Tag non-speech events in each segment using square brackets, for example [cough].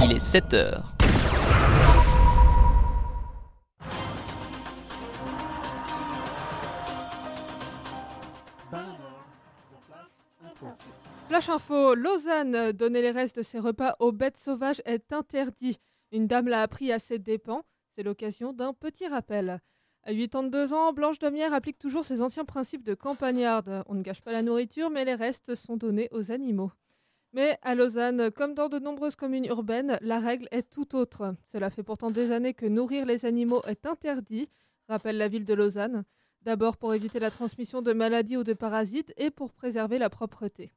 Il est 7 heures. Flash info, Lausanne, donner les restes de ses repas aux bêtes sauvages est interdit. Une dame l'a appris à ses dépens. C'est l'occasion d'un petit rappel. À 82 ans, Blanche Domière applique toujours ses anciens principes de campagnarde. On ne gâche pas la nourriture, mais les restes sont donnés aux animaux. Mais à Lausanne, comme dans de nombreuses communes urbaines, la règle est tout autre. Cela fait pourtant des années que nourrir les animaux est interdit, rappelle la ville de Lausanne. D'abord pour éviter la transmission de maladies ou de parasites et pour préserver la propreté.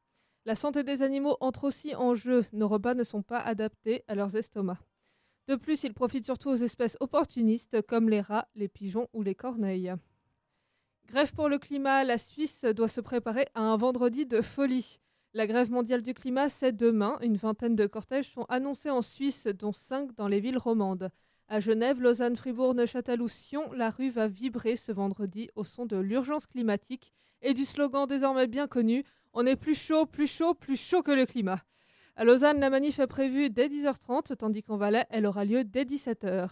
La santé des animaux entre aussi en jeu. Nos repas ne sont pas adaptés à leurs estomacs. De plus, ils profitent surtout aux espèces opportunistes comme les rats, les pigeons ou les corneilles. Grève pour le climat, la Suisse doit se préparer à un vendredi de folie. La grève mondiale du climat, c'est demain. Une vingtaine de cortèges sont annoncés en Suisse, dont cinq dans les villes romandes. À Genève, Lausanne, Fribourg, Neuchâtel ou Sion, la rue va vibrer ce vendredi au son de l'urgence climatique et du slogan désormais bien connu On est plus chaud, plus chaud, plus chaud que le climat. À Lausanne, la manif est prévue dès 10h30, tandis qu'en Valais, elle aura lieu dès 17h.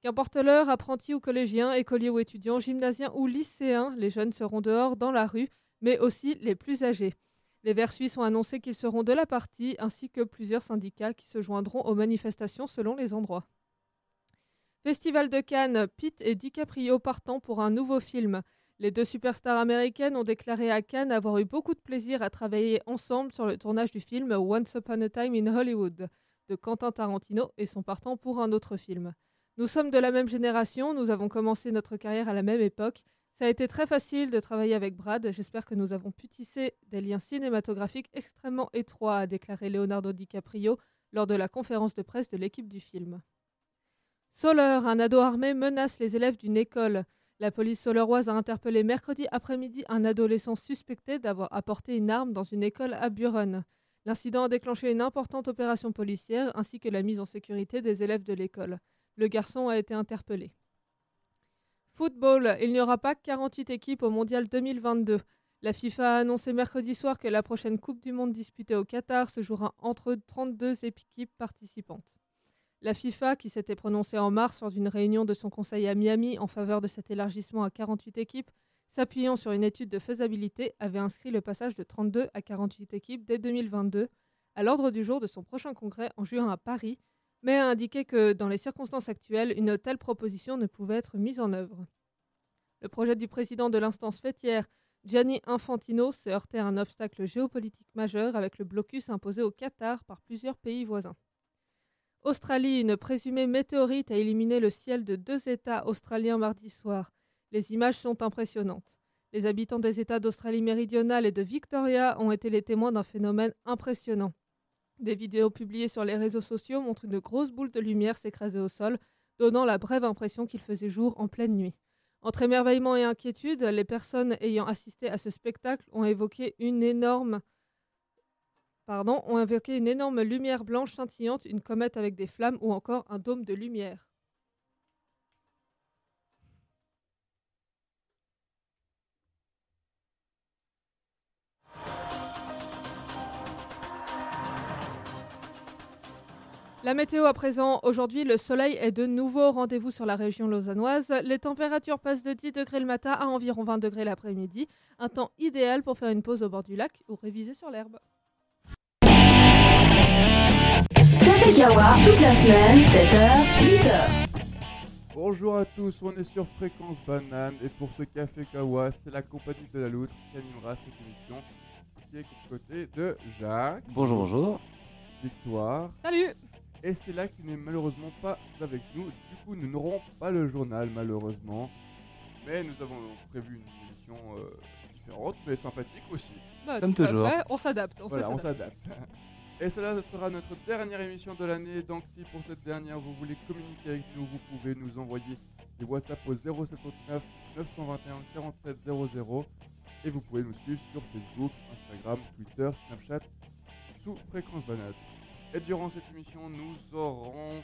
Qu'importe l'heure, apprentis ou collégiens, écoliers ou étudiants, gymnasiens ou lycéens, les jeunes seront dehors dans la rue, mais aussi les plus âgés. Les Verts suisses ont annoncé qu'ils seront de la partie, ainsi que plusieurs syndicats qui se joindront aux manifestations selon les endroits. Festival de Cannes, Pitt et DiCaprio partant pour un nouveau film. Les deux superstars américaines ont déclaré à Cannes avoir eu beaucoup de plaisir à travailler ensemble sur le tournage du film Once Upon a Time in Hollywood de Quentin Tarantino et sont partants pour un autre film. Nous sommes de la même génération, nous avons commencé notre carrière à la même époque ça a été très facile de travailler avec Brad. J'espère que nous avons pu tisser des liens cinématographiques extrêmement étroits, a déclaré Leonardo DiCaprio lors de la conférence de presse de l'équipe du film. Soler, un ado armé, menace les élèves d'une école. La police soleroise a interpellé mercredi après-midi un adolescent suspecté d'avoir apporté une arme dans une école à Buren. L'incident a déclenché une importante opération policière ainsi que la mise en sécurité des élèves de l'école. Le garçon a été interpellé. Football, il n'y aura pas 48 équipes au Mondial 2022. La FIFA a annoncé mercredi soir que la prochaine Coupe du Monde disputée au Qatar se jouera entre 32 équipes participantes. La FIFA, qui s'était prononcée en mars lors d'une réunion de son conseil à Miami en faveur de cet élargissement à 48 équipes, s'appuyant sur une étude de faisabilité, avait inscrit le passage de 32 à 48 équipes dès 2022 à l'ordre du jour de son prochain congrès en juin à Paris, mais a indiqué que, dans les circonstances actuelles, une telle proposition ne pouvait être mise en œuvre. Le projet du président de l'instance fêtière, Gianni Infantino, se heurtait à un obstacle géopolitique majeur avec le blocus imposé au Qatar par plusieurs pays voisins. Australie, une présumée météorite a éliminé le ciel de deux États australiens mardi soir. Les images sont impressionnantes. Les habitants des États d'Australie méridionale et de Victoria ont été les témoins d'un phénomène impressionnant. Des vidéos publiées sur les réseaux sociaux montrent une grosse boule de lumière s'écraser au sol, donnant la brève impression qu'il faisait jour en pleine nuit. Entre émerveillement et inquiétude, les personnes ayant assisté à ce spectacle ont évoqué une énorme pardon, ont invoqué une énorme lumière blanche scintillante, une comète avec des flammes ou encore un dôme de lumière. La météo à présent, aujourd'hui le soleil est de nouveau au rendez-vous sur la région lausannoise. Les températures passent de 10 degrés le matin à environ 20 degrés l'après-midi, un temps idéal pour faire une pause au bord du lac ou réviser sur l'herbe. Café Kawa, toute la semaine, 7h, 8h. Bonjour à tous, on est sur Fréquence Banane et pour ce Café Kawa, c'est la compagnie de la Loutre qui animera cette émission qui est aux côtés de Jacques, Bonjour, bonjour. Victoire Salut et c'est là qui n'est malheureusement pas avec nous. Du coup, nous n'aurons pas le journal malheureusement, mais nous avons prévu une émission euh, différente mais sympathique aussi. Bah, Comme tout toujours. fait, on s'adapte. On Voilà, on s'adapte. [laughs] Et cela sera notre dernière émission de l'année, donc si pour cette dernière vous voulez communiquer avec nous, vous pouvez nous envoyer des WhatsApp au 079 921 47 00 et vous pouvez nous suivre sur Facebook, Instagram, Twitter, Snapchat sous Fréquence Banade. Et durant cette émission, nous aurons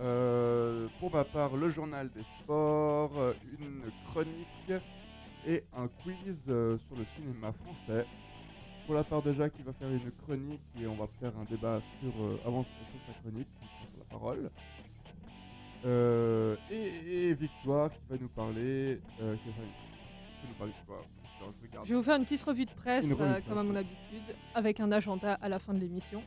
euh, pour ma part le journal des sports, euh, une chronique et un quiz euh, sur le cinéma français pour la part de Jacques, il va faire une chronique et on va faire un débat sur euh, avant sur sa chronique, prend la parole. Et, et Victoire qui va nous parler. Euh, qui va faire une- qui va nous parler de quoi? Victoire, je vais vous faire une petite revue de presse, comme à mon habitude, avec un agenda à la fin de l'émission.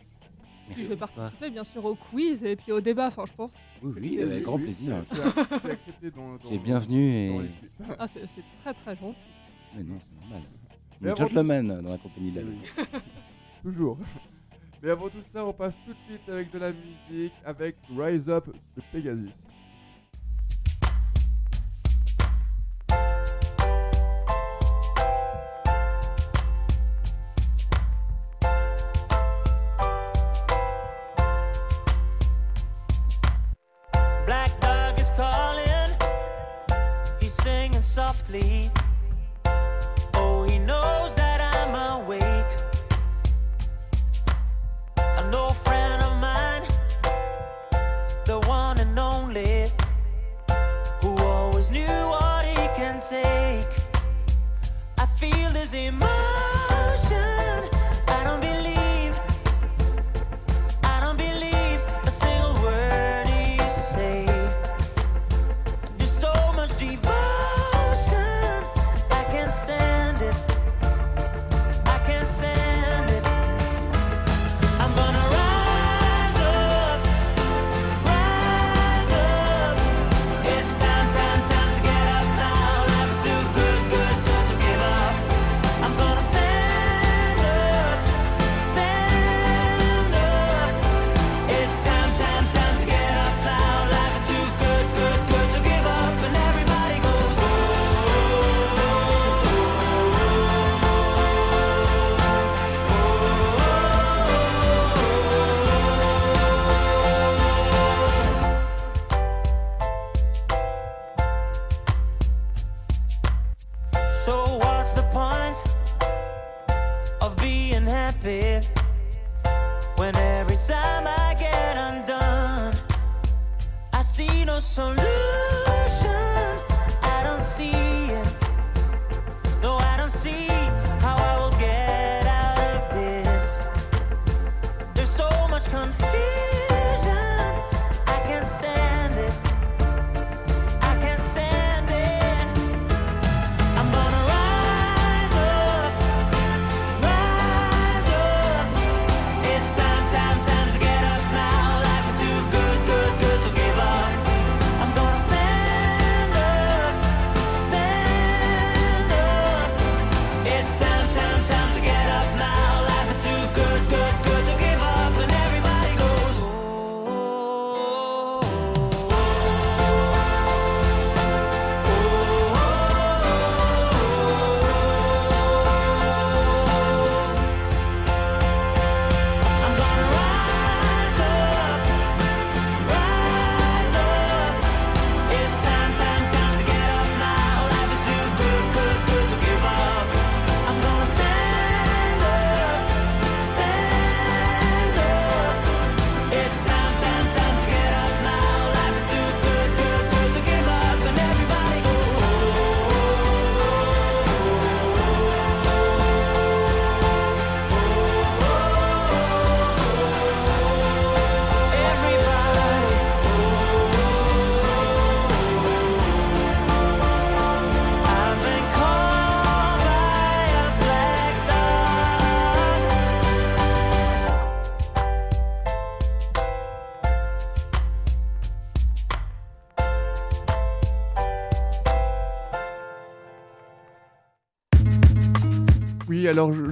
Puis je vais participer bien sûr au quiz et puis au débat, enfin je pense. Oui, oui, avec grand plaisir. [laughs] Tu as, tu as accepté dans, dans, Tu es bienvenu dans et. l'équipe. [laughs] Ah, c'est c'est très très gentil. Mais non, c'est normal. Mais On est avant gentleman dans la compagnie de la oui. [laughs] Toujours. Mais avant tout ça, on passe tout de suite avec de la musique, avec Rise Up de Pegasus. confused.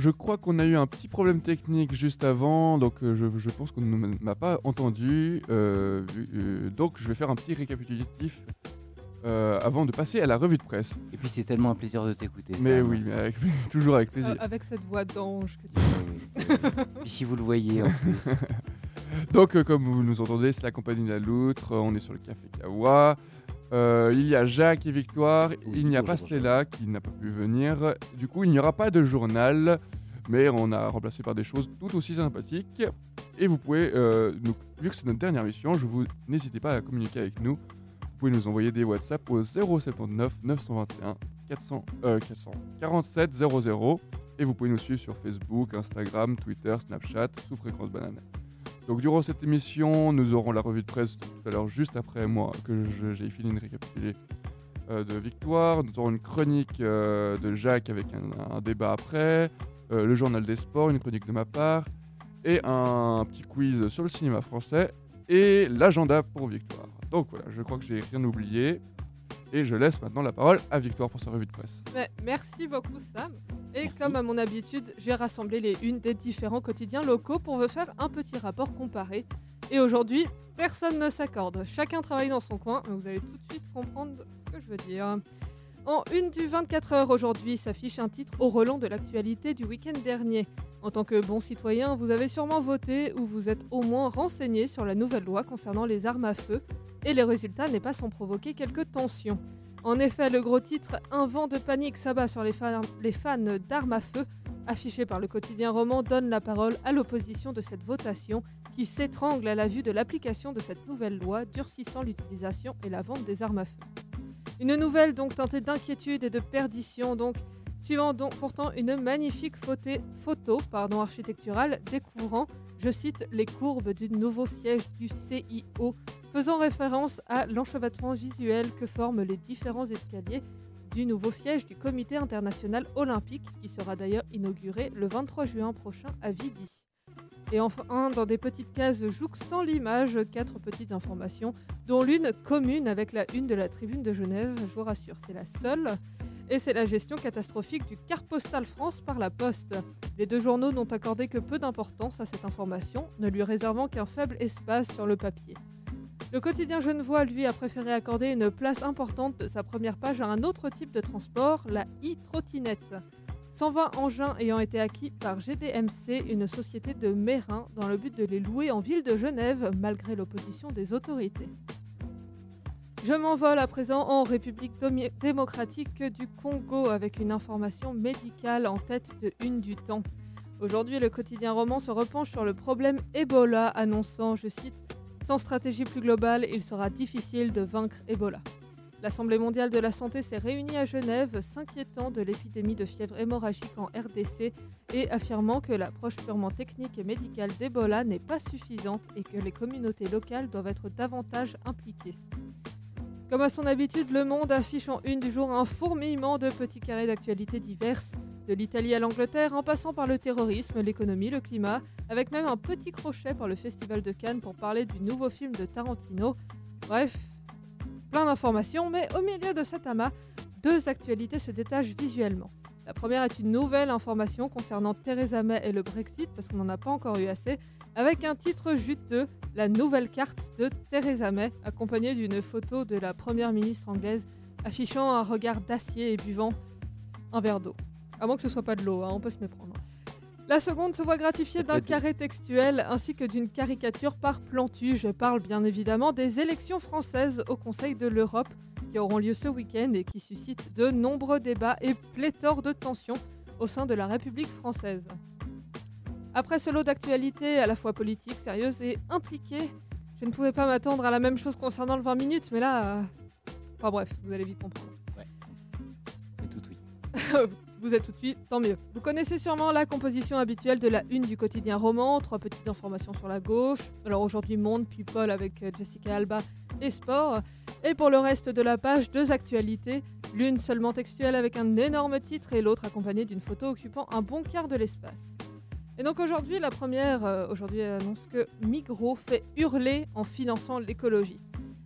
Je, crois qu'on a eu un petit problème technique juste avant, donc euh, je, je pense qu'on ne m'a pas entendu. euh, euh, donc je vais faire un petit récapitulatif euh, avant de passer à la revue de presse. Et puis c'est tellement un plaisir de t'écouter. Mais oui, mais avec- [laughs] toujours avec plaisir. Euh, avec cette voix d'ange que tu. Puis si vous le voyez en plus. [laughs] Donc, euh, comme vous nous entendez, c'est la compagnie La Loutre. on est sur le Café Kawa. Euh, il y a Jacques et Victoire. il n'y a pas Stella qui n'a pas pu venir. Du coup, il n'y aura pas de journal. Mais on a remplacé par des choses tout aussi sympathiques. Et vous pouvez, euh, nous- vu que c'est notre dernière mission, je vous n'hésitez pas à communiquer avec nous. Vous pouvez nous envoyer des WhatsApp au 079 921 400, euh, 447 00. Et vous pouvez nous suivre sur Facebook, Instagram, Twitter, Snapchat, sous Fréquence Banane. Donc durant cette émission, nous aurons la revue de presse tout à l'heure, juste après moi, que j'ai fini de récapituler euh, de Victoire. Nous aurons une chronique euh, de Jacques avec un, débat après, euh, le journal des sports, une chronique de ma part, et un petit quiz sur le cinéma français, et l'agenda pour Victoire. Donc voilà, je crois que j'ai rien oublié. Et je laisse maintenant la parole à Victoire pour sa revue de presse. Merci beaucoup Sam. Et comme à mon habitude, j'ai rassemblé les unes des différents quotidiens locaux pour vous faire un petit rapport comparé. Et aujourd'hui, personne ne s'accorde. Chacun travaille dans son coin, mais vous allez tout de suite comprendre ce que je veux dire. En une du 24 heures aujourd'hui s'affiche un titre au relent de l'actualité du week-end dernier. En tant que bon citoyen, vous avez sûrement voté ou vous êtes au moins renseigné sur la nouvelle loi concernant les armes à feu, et les résultats n'est pas sans provoquer quelques tensions. En effet, le gros titre Un vent de panique s'abat sur les, fa- les fans d'armes à feu, affiché par le quotidien roman, donne la parole à l'opposition de cette votation qui s'étrangle à la vue de l'application de cette nouvelle loi durcissant l'utilisation et la vente des armes à feu. Une nouvelle donc teintée d'inquiétude et de perdition donc, suivant pourtant une magnifique photé- photo pardon, architecturale découvrant, je cite, les courbes du nouveau siège du CIO faisant référence à l'enchevêtrement visuel que forment les différents escaliers du nouveau siège du Comité international olympique, qui sera d'ailleurs inauguré le 23 juin prochain à Vidi. Et enfin, dans des petites cases jouxtant l'image, quatre petites informations, dont l'une commune avec la une de la tribune de Genève, je vous rassure, c'est la seule. Et c'est la gestion catastrophique du car postal France par la Poste. Les deux journaux n'ont accordé que peu d'importance à cette information, ne lui réservant qu'un faible espace sur le papier. Le quotidien Genevois, lui, a préféré accorder une place importante de sa première page à un autre type de transport, la e-trottinette. 120 engins ayant été acquis par GDMC, une société de Mérins, dans le but de les louer en ville de Genève, malgré l'opposition des autorités. Je m'envole à présent en République démocratique du Congo avec une information médicale en tête de une du temps. Aujourd'hui, le quotidien roman se repenche sur le problème Ebola, annonçant, je cite, Sans stratégie plus globale, il sera difficile de vaincre Ebola. L'Assemblée mondiale de la santé s'est réunie à Genève, s'inquiétant de l'épidémie de fièvre hémorragique en RDC et affirmant que l'approche purement technique et médicale d'Ebola n'est pas suffisante et que les communautés locales doivent être davantage impliquées. Comme à son habitude, Le Monde affiche en une du jour un fourmillement de petits carrés d'actualités diverses, de l'Italie à l'Angleterre en passant par le terrorisme, l'économie, le climat, avec même un petit crochet par le Festival de Cannes pour parler du nouveau film de Tarantino. Bref, plein d'informations, mais au milieu de cet amas, deux actualités se détachent visuellement. La première est une nouvelle information concernant Theresa May et le Brexit, parce qu'on n'en a pas encore eu assez, avec un titre juteux, la nouvelle carte de Theresa May, accompagnée d'une photo de la première ministre anglaise affichant un regard d'acier et buvant un verre d'eau. À moins que ce soit pas de l'eau, hein, on peut se méprendre. La seconde se voit gratifiée d'un carré textuel ainsi que d'une caricature par Plantu. Je parle bien évidemment des élections françaises au Conseil de l'Europe qui auront lieu ce week-end et qui suscitent de nombreux débats et pléthore de tensions au sein de la République française. Après ce lot d'actualités à la fois politique, sérieuse et impliquée, je ne pouvais pas m'attendre à la même chose concernant le 20 minutes, mais là... euh, Enfin bref, vous allez vite comprendre. C'est tout oui. [laughs] Vous êtes tout de suite, tant mieux. Vous connaissez sûrement la composition habituelle de la une du quotidien roman, trois petites informations sur la gauche. Alors aujourd'hui Monde, People avec euh, Jessica Alba et Sport. Et pour le reste de la page, deux actualités. L'une seulement textuelle avec un énorme titre et l'autre accompagnée d'une photo occupant un bon quart de l'espace. Et donc aujourd'hui, la première, euh, aujourd'hui elle annonce que Migros fait hurler en finançant l'écologie.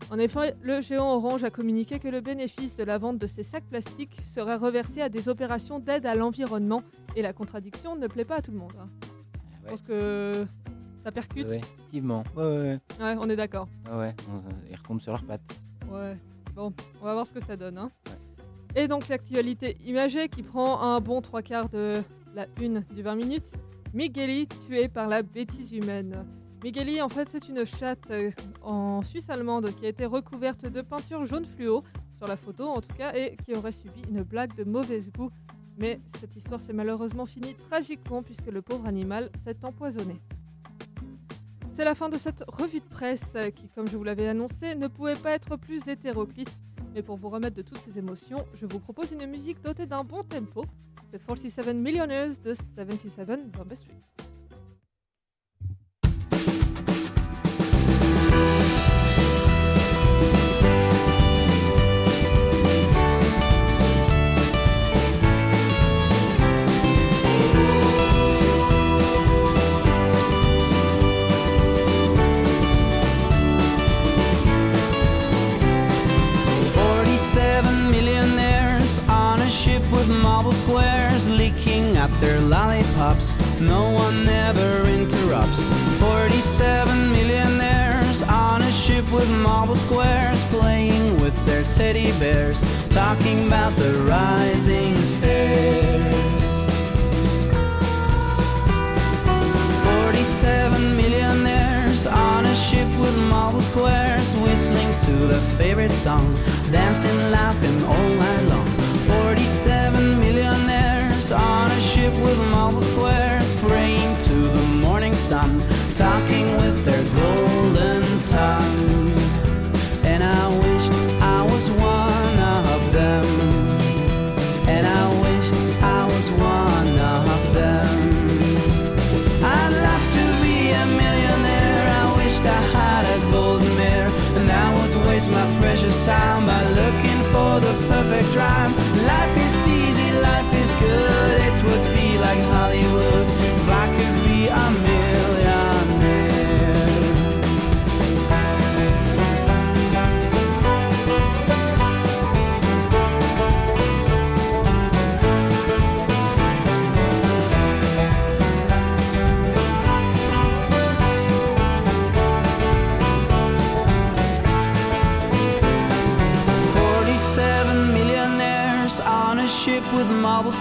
En effet, le géant orange a communiqué que le bénéfice de la vente de ces sacs plastiques serait reversé à des opérations d'aide à l'environnement et la contradiction ne plaît pas à tout le monde. hein. Je pense que ça percute. Ouais, effectivement. Ouais, ouais, Ouais, on est d'accord. ouais. ouais. On- Ils retombent sur leurs pattes. Ouais. Bon, on va voir ce que ça donne. hein. Et donc l'actualité imagée qui prend un bon trois quarts de la une du 20 minutes. Migueli tué par la bêtise humaine. Migueli, en fait, c'est une chatte euh, en Suisse allemande qui a été recouverte de peinture jaune fluo, sur la photo en tout cas, et qui aurait subi une blague de mauvais goût. Mais cette histoire s'est malheureusement finie tragiquement puisque le pauvre animal s'est empoisonné. C'est la fin de cette revue de presse qui, comme je vous l'avais annoncé, ne pouvait pas être plus hétéroclite. Mais pour vous remettre de toutes ces émotions, je vous propose une musique dotée d'un bon tempo. C'est 47 Millionaires de 77 Bombay Street. Their lollipops. No one ever interrupts. Forty-seven millionaires on a ship with marble squares playing with their teddy bears, talking about the rising fares. Forty-seven millionaires on a ship with marble squares, whistling to their favorite song, dancing, laughing all night long. Forty-seven millionaires on a ship with marble squares, praying to the morning sun, talking with their golden tongue. Hollywood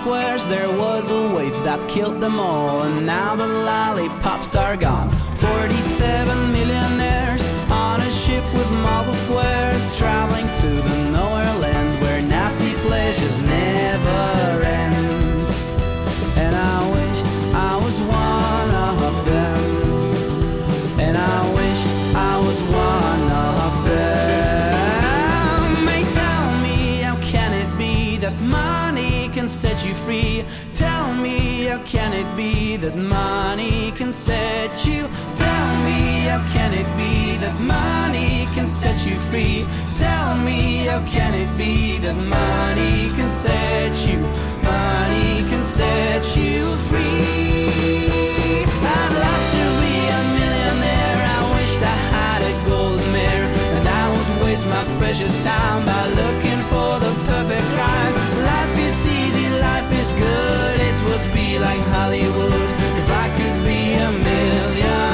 squares. There was a wave that killed them all, and now the lollipops are gone. Forty-seven millionaires on a ship ship with marble squares, traveling to the nowhere how can it be that money can set you? Tell me, how can it be that money can set you free? Tell me, how can it be that money can set you? Money can set you free. I'd love to be a millionaire. I wished I had a gold mirror, and I would waste my precious time by looking for the perfect crime. Life is easy, life is good. It would be like Hollywood if I could be a millionaire.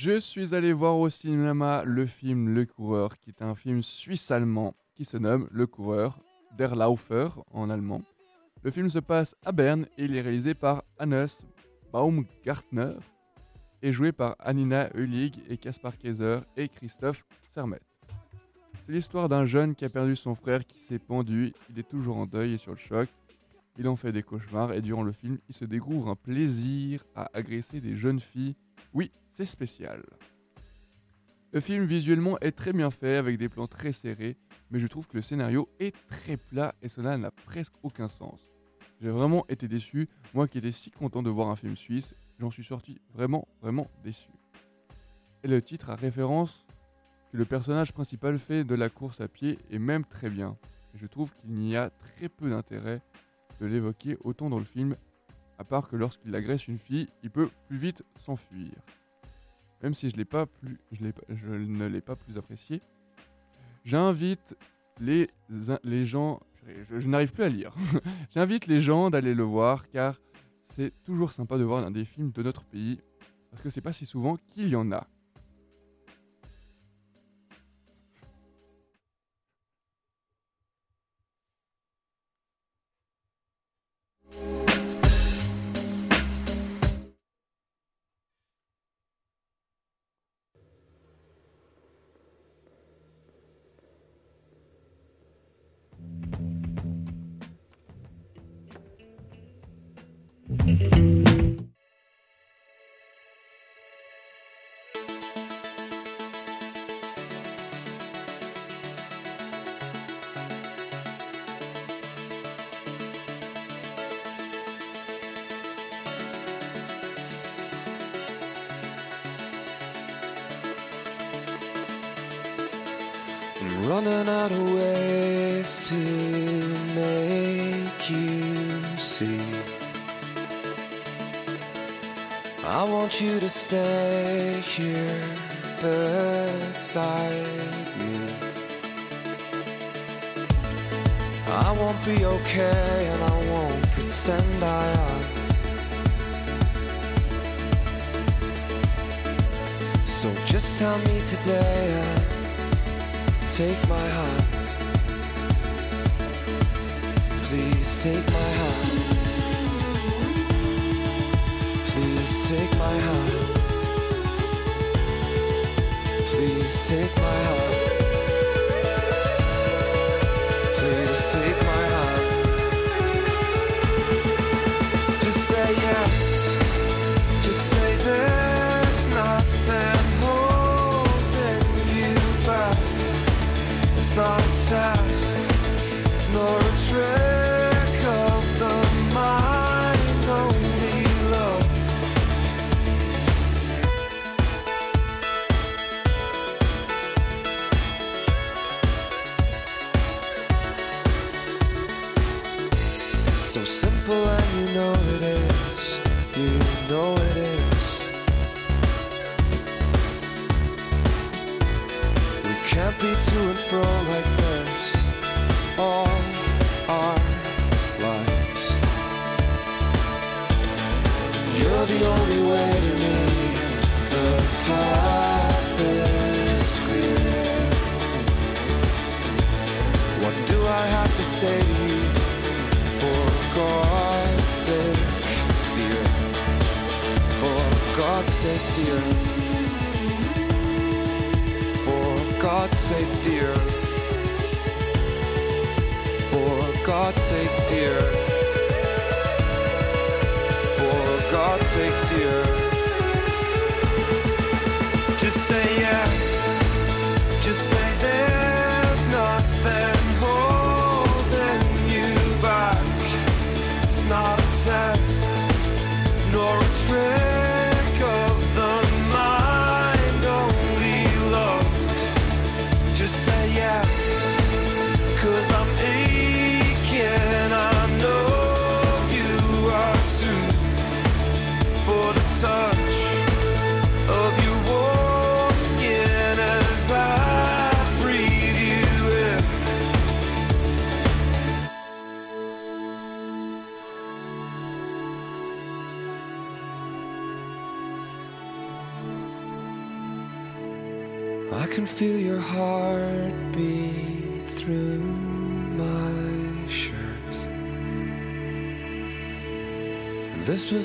Je suis allé voir au cinéma le film Le Coureur, qui est un film suisse-allemand qui se nomme Le Coureur, Der Laufer en allemand. Le film se passe à Berne et il est réalisé par Hannes Baumgartner et joué par Anina Hülig et Kaspar Kaiser et Christophe Sermet. C'est l'histoire d'un jeune qui a perdu son frère qui s'est pendu, il est toujours en deuil et sur le choc. Il en fait des cauchemars et durant le film, il se découvre un plaisir à agresser des jeunes filles. Oui, c'est spécial. Le film visuellement est très bien fait avec des plans très serrés, mais je trouve que le scénario est très plat et cela n'a presque aucun sens. J'ai vraiment été déçu, moi qui étais si content de voir un film suisse, j'en suis sorti vraiment, vraiment déçu. Et le titre a référence que le personnage principal fait de la course à pied est même très bien. Et je trouve qu'il n'y a très peu d'intérêt de l'évoquer autant dans le film, à part que lorsqu'il agresse une fille, il peut plus vite s'enfuir. Même si je, l'ai pas plus, je, ne l'ai pas plus apprécié, j'invite les, gens... Je, n'arrive plus à lire. [laughs] j'invite les gens d'aller le voir car c'est toujours sympa de voir un des films de notre pays parce que c'est pas si souvent qu'il y en a. and I won't pretend I am. So just tell me today and take my hand. Please take my hand. Please take my hand. Please take my hand. Nor sake, dear. For God's sake, dear. For God's sake, dear. For God's sake, dear.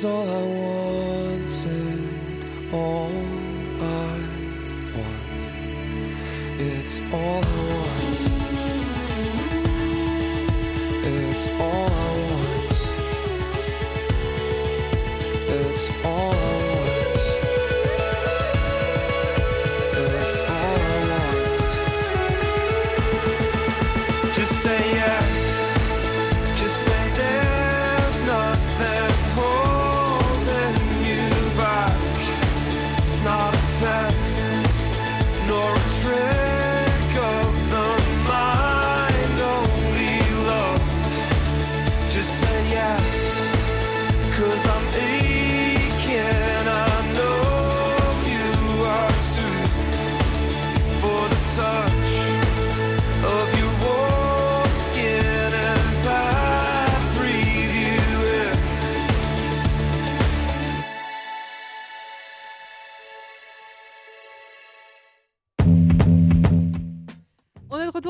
All I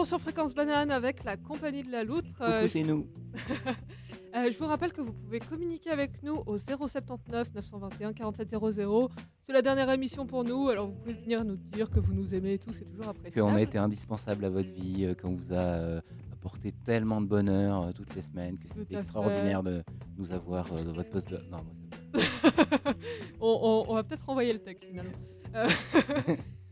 retour sur Fréquence Banane avec la compagnie de la loutre. Euh, c'est nous. [laughs] Euh, je vous rappelle que vous pouvez communiquer avec nous au 079 921 4700. C'est la dernière émission pour nous, alors vous pouvez venir nous dire que vous nous aimez et tout, c'est toujours appréciable. Qu'on a été indispensable à votre vie, euh, qu'on vous a euh, apporté tellement de bonheur toutes les semaines, que c'était extraordinaire de nous avoir dans votre poste de... Non, moi, [laughs] on- on va peut-être renvoyer le texte finalement. [laughs]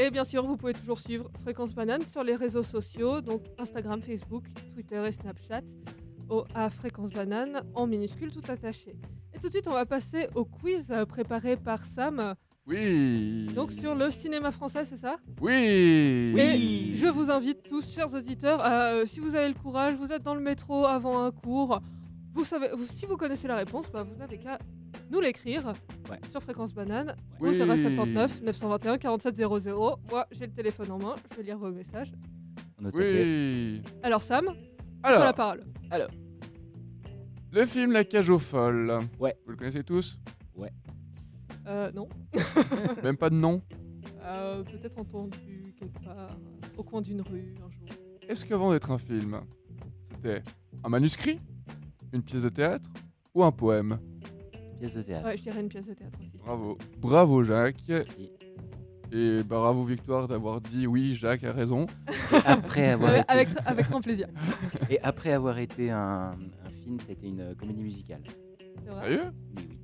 Et bien sûr, vous pouvez toujours suivre Fréquence Banane sur les réseaux sociaux, donc Instagram, Facebook, Twitter et Snapchat, au, à Fréquence Banane en minuscule tout attaché. Et tout de suite, on va passer au quiz préparé par Sam, Oui. donc sur le cinéma français, c'est ça? Oui. Et je vous invite tous, chers auditeurs, à, euh, si vous avez le courage, vous êtes dans le métro avant un cours, vous savez, vous- si vous connaissez la réponse, bah, vous n'avez qu'à nous l'écrire Ouais. sur Fréquence Banane Oui. au 079 921 4700. Moi, j'ai le téléphone en main, je vais lire vos messages. On. Oui. Alors Sam, tu as la Alors, parole. le film La cage aux folles. Ouais. Vous le connaissez tous? Euh, non. [laughs] Même pas de nom? Euh, Peut-être entendu quelque part, au coin d'une rue un jour. Est-ce qu'avant d'être un film, c'était un manuscrit, une pièce de théâtre ou un poème? Pièce de théâtre. Ouais, je dirais une pièce de théâtre aussi. Bravo. Bravo Jacques. Merci. Et bravo Victoire d'avoir dit oui, Jacques a raison. Après [laughs] avoir Avec, été, avec, avec grand plaisir. [laughs] et après avoir été un, un film, c'était une euh, comédie musicale. C'est vrai. Sérieux? Oui, oui.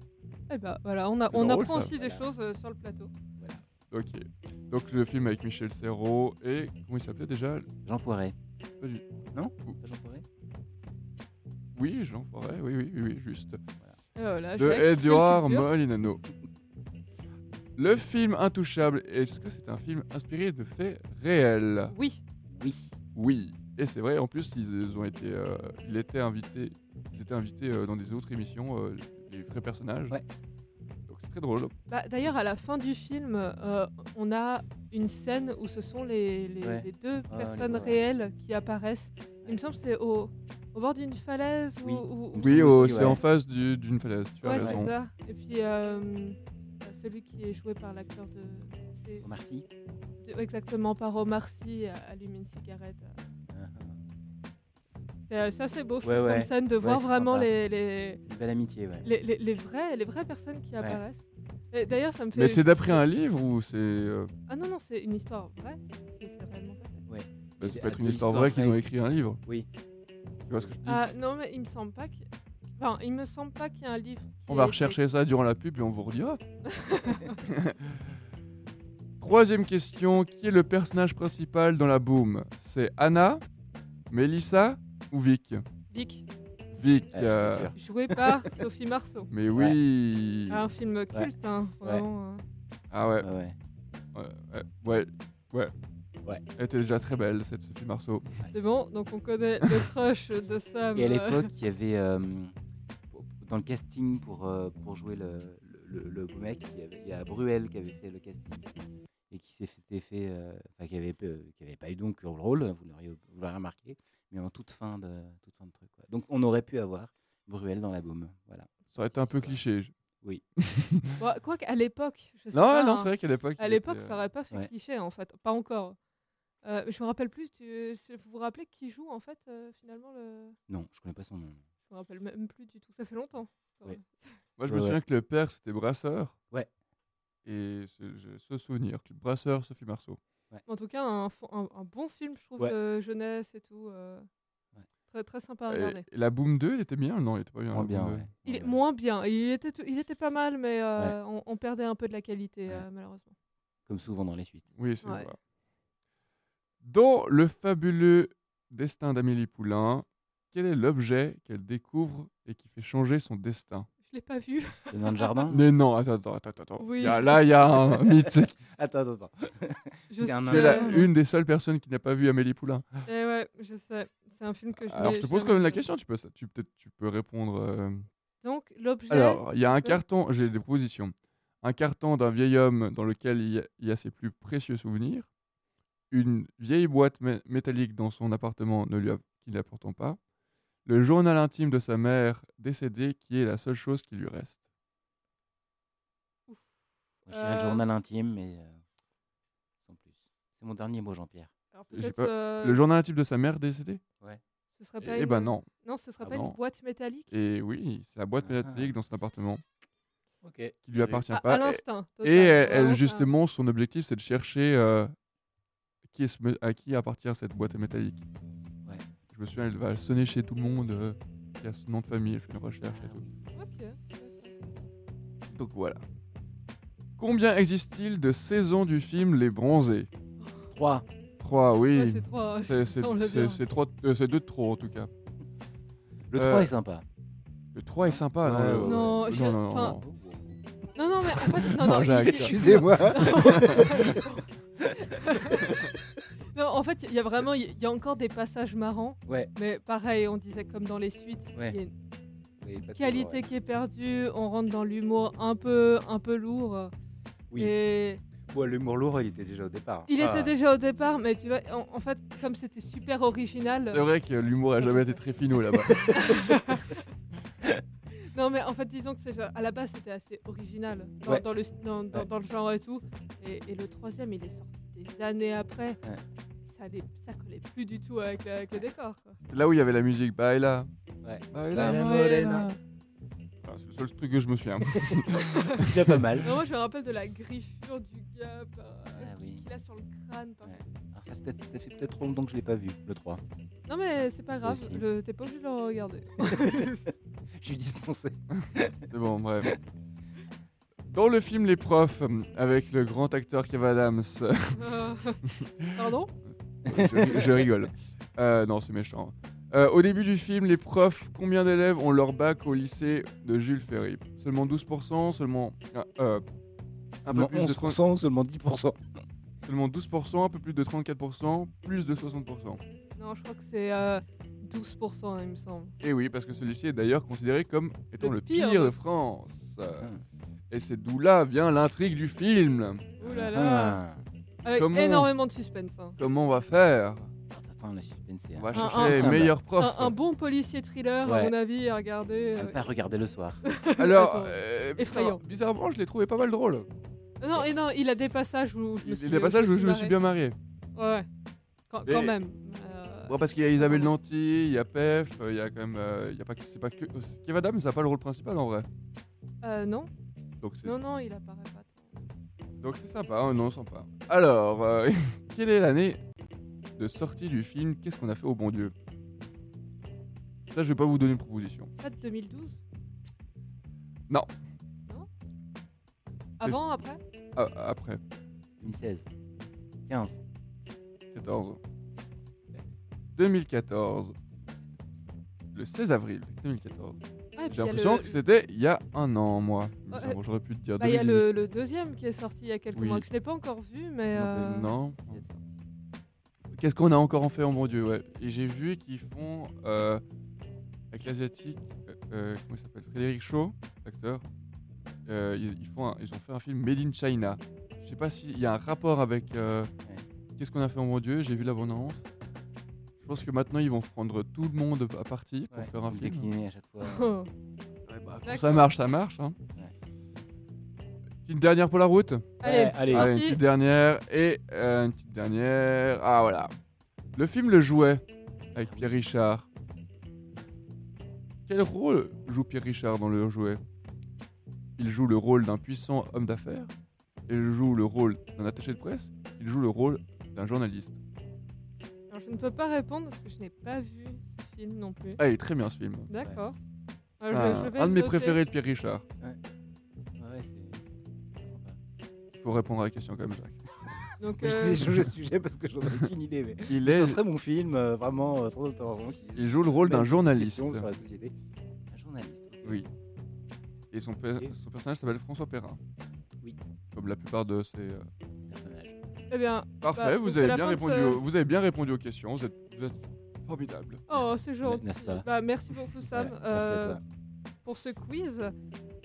Eh ben, voilà, on, a, C'est on drôle, apprend ça. aussi des Voilà. choses euh, sur le plateau. Ok. Donc le film avec Michel Serrault et comment il s'appelait déjà? Jean Poiret. Pas du- Non? Pas Jean Poiret? Oui, Jean Forêt, oui, oui, oui, oui, juste. Et voilà, De Jacques, Edouard culture. Molinano. Le film Intouchable, est-ce que c'est un film inspiré de faits réels? Oui, Oui. Oui. Et c'est vrai, en plus, ils ont été, euh, il était invité, ils étaient invités euh, dans des autres émissions, euh, les vrais personnages. Ouais. Donc c'est très drôle. Bah, D'ailleurs, à la fin du film, euh, on a une scène où ce sont les, les- Ouais. les deux on personnes les voit, ouais. réelles qui apparaissent. Il me semble que c'est au, au bord d'une falaise Oui. ou, ou- ou- Oui, c'est ouais. en face du- d'une falaise. Tu as Ouais, raison. c'est ça. Et puis, euh, celui qui est joué par l'acteur de. c'est- Merci. de- Exactement, par Omar Sy, euh, allume une cigarette. C'est euh, c'est assez beau, Ouais, ouais. comme scène de Ouais, voir c'est vraiment sympa. les, les, C'est une belle amitié, ouais. les, les- les vraies, les vraies personnes qui apparaissent. D'ailleurs, ça me fait. Mais c'est d'après un livre ou c'est. euh, Ah non, non, c'est une histoire vraie. c'est passé. bah, ça peut être une histoire vraie qu'ils ont écrit un livre. Oui. Tu vois ce que je dis? Ah non, mais il me semble pas. Enfin, il me semble pas qu'il y ait un livre. On va rechercher ça durant la pub et on vous redira. [laughs] [laughs] Troisième question qui est le personnage principal dans la boom? C'est Anna, Melissa ou Vic? Vic, Vic. Suis euh, joué par [laughs] Sophie Marceau. mais oui. Ah, un film culte, hein, vraiment. euh. Ah ouais. Ouais, ouais. Ouais, ouais. Elle était déjà très belle, cette Sophie Marceau. C'est bon, donc on connaît le crush de Sam. Et à euh, l'époque, il y avait euh, dans le casting pour, euh, pour jouer le, le, le- le mec, il y, avait, il y a Bruel qui avait fait le casting et qui s'était fait, euh, enfin qui avait, peu- qui avait pas eu donc le rôle, vous l'auriez vous l'aurez remarqué, mais en toute fin de toute fin de truc. quoi. Donc on aurait pu avoir Bruel dans la boum, voilà. Ça aurait été un peu cliché. [laughs] bon, quoi qu'à l'époque, je sais Non, pas, non, hein. c'est vrai qu'à l'époque. À il l'époque, était, ça euh, aurait pas fait ouais. cliché en fait, pas encore. Euh, je me rappelle plus, tu... vous vous rappelez qui joue en fait euh, finalement le. Non, je connais pas son nom. Je me rappelle même plus du tout, ça fait longtemps. Oui. [laughs] Moi, je me Ouais, souviens que le père, c'était Brasseur. Ouais. Et ce- j'ai ce souvenir, que Brasseur, Sophie Marceau. En tout cas, un, fo- un, un bon film, je trouve, Ouais. de jeunesse et tout. euh, Ouais. Très, très sympa à Et, regarder. et la Boom 2, il était bien Non, il était pas bien. Moins bien, Boom 2. ouais. Il est moins bien. Il était, il était pas mal, mais euh, on, on perdait un peu de la qualité, Ouais. euh, malheureusement. Comme souvent dans les suites. Oui, c'est Ouais. vrai. Dans le fabuleux destin d'Amélie Poulain, quel est l'objet qu'elle découvre et qui fait changer son destin? Je l'ai pas vu. [laughs] Le nain de jardin? Mais non, attends, attends, attends, attends. Oui, Il y a- je- là, il y a un [laughs] mythe. c'est- Attends, attends, attends. Je C'est un sais. Tu es la- une des seules personnes qui n'a pas vu Amélie Poulain. Eh ouais, je sais. C'est un film que je Alors, je te pose quand même la question. Tu peux, ça- tu, tu peux répondre. euh, Donc, l'objet. Alors, il y a un carton, j'ai des propositions. Un carton d'un vieil homme dans lequel il y, a, il y a ses plus précieux souvenirs. Une vieille boîte mé- métallique dans son appartement ne lui a- qui ne l'apportant pas. Le journal intime de sa mère décédée qui est la seule chose qui lui reste. Le Euh, journal intime, mais euh, sans plus. C'est mon dernier mot, Jean-Pierre. J'ai euh, Le journal intime de sa mère décédée? Ce serait pas Eh une- ben non. Non, ce serait Ah pas non. une boîte métallique? Et oui, c'est la boîte Ah. métallique dans son appartement Ok. qui lui appartient À, pas. à Et- l'instinct. Et elle, justement, son objectif, c'est de chercher euh, qui est ce à qui appartient cette boîte métallique. Ouais. Je me souviens, elle va sonner chez tout le monde euh, qui a son nom de famille, elle fait une recherche et tout. Ok. Donc voilà. Combien existe-t-il de saisons du film Les Bronzés? 3. 3, oui. Ouais, c'est trois. c'est c'est- ça, on l'a c'est- bien. c'est trois- euh, c'est deux de trop en tout cas. Le Euh, 3 est sympa. Le 3 est sympa, non, ouais, ouais. Non, je- non, non, non. Non, non, mais en fait, [laughs] non, Non, non, Excusez-moi. [laughs] [laughs] non, en fait, il y a vraiment, il y a encore des passages marrants, ouais. mais pareil, on disait comme dans les suites, Ouais. il y a une oui, qualité toujours, ouais. qui est perdue, on rentre dans l'humour un peu, un peu lourd. Oui. Et Ouais, l'humour lourd, il était déjà au départ. il Ah. était déjà au départ, mais tu vois, en, en fait, comme c'était super original. C'est vrai que l'humour a jamais été très finaux là-bas. [laughs] Non, mais en fait, disons que c'est à la base, c'était assez original dans, Ouais. dans le, dans, dans- Ouais. dans le genre et tout. Et, et le troisième, il est sorti des années après. Ouais. Ça, allait, ça collait plus du tout avec, le- avec le décor. quoi. Là où il y avait la musique Baila. Ouais. Baila, Baila morena. morena. Ah, c'est le seul truc que je me souviens. [laughs] C'est déjà pas mal. Non, moi, je me rappelle de la griffure du gars bah, Ah oui. qu'il a sur le crâne. par- Ouais. Alors, ça, fait peut-être- ça fait peut-être trop longtemps que je l'ai pas vu, le 3. Non, mais c'est pas grave, t'es pas obligé de le regarder. [laughs] Je suis dispensé. C'est bon, bref. Dans le film Les Profs, avec le grand acteur Kev Adams, [laughs] Euh, Pardon? Je, ri- je rigole. Euh, non, c'est méchant. Euh, au début du film, les profs, combien d'élèves ont leur bac au lycée de Jules Ferry? Seulement 12%, seulement, ah, euh, un peu plus de 30 11% ou seulement 10% seulement 12%, un peu plus de 34%, plus de 60%. Non, je crois que c'est euh, 12%, il me semble. Et oui, parce que celui-ci est d'ailleurs considéré comme étant Le le pire pire, de- de France. Euh, Et c'est d'où là vient l'intrigue du film. Ouh là là. Ah. Avec Comment- énormément de suspense. hein. Comment on va faire Attends, le suspense, c'est On va un- chercher les un- meilleurs profs. Un, un bon policier thriller, à Ouais. mon avis, à regarder. euh. pas regarder le soir. [laughs] Alors, euh, effrayants. bizarrement, bizarrement, je l'ai trouvé pas mal drôle. Non, et non, il a des passages où je me Il suis des passages où je me suis bien marrée. Ouais, quand, Et- même. Euh, Bon, parce qu'il y a Isabelle Nanty, il y a Pef, euh, il y a quand même. euh, il y a pas que. C'est pas que. Kev Adams, ça n'a pas le rôle principal en vrai. euh, non, Donc c'est non, non, il apparaît pas. trop. donc c'est sympa, hein, non, sympa. Alors, euh, [laughs] quelle est l'année de sortie du film Qu'est-ce qu'on a fait au bon Dieu? Ça, je vais pas vous donner une proposition. C'est pas de 2012 Non. Non? Avant, après? Ah, après, 2016. 15. 14. 2014. Le 16 avril 2014. J'ai l'impression le- que c'était il y a un an, moi. Ouais. J'aurais pu te dire. Bah, il y a 2018. le, le deuxième qui est sorti il y a quelques Oui. mois, que je n'ai pas encore vu, mais. Non, euh, Non. Qu'est-ce qu'on a encore en fait, oh mon dieu, ouais. Et j'ai vu qu'ils font euh, avec l'asiatique, euh, comment il s'appelle, Frédéric Shaw, l'acteur. euh, ils, ils font, un- ils ont fait un film Made in China. Je sais pas s'il y a un rapport avec euh, qu'est-ce qu'on a fait, oh mon dieu. J'ai vu l'abondance. Je pense que maintenant ils vont prendre tout le monde à partie pour Ouais, faire un film. à chaque fois. [laughs] Oh. Ouais, bah, quand ça marche, ça marche. Hein. Une dernière pour la route. Allez, allez. Allez, une petite dernière et euh, une petite dernière. Ah voilà. Le film Le Jouet avec Pierre Richard. Quel rôle joue Pierre Richard dans Le Jouet? Il joue le rôle d'un puissant homme d'affaires. Il joue le rôle d'un attaché de presse. Il joue le rôle d'un journaliste. Je ne peux pas répondre parce que je n'ai pas vu ce film non plus. Ah, il est très bien ce film. D'accord. Euh, je- Un, de le mes noter. préférés de Pierre Richard. Ouais, ouais, c'est faut répondre à la question quand même, Jacques. [laughs] Donc, Je euh, sais changer de sujet parce que j'en ai aucune idée. Mais Il, c'est est, un très bon film, euh, vraiment euh, trop intéressant. qui- il joue le rôle d'un journaliste. question Sur la société. Un journaliste. Oui. Et son, pe- son personnage s'appelle François Perrin. Oui. Comme la plupart de ses. Eh bien, Parfait, Bah, vous, avez bien répondu ce- aux, vous avez bien répondu aux questions. Vous êtes, vous êtes formidable. oh, c'est gentil. N'est-ce pas? Bah, merci beaucoup, Sam, Ouais, merci euh, à toi. pour ce quiz.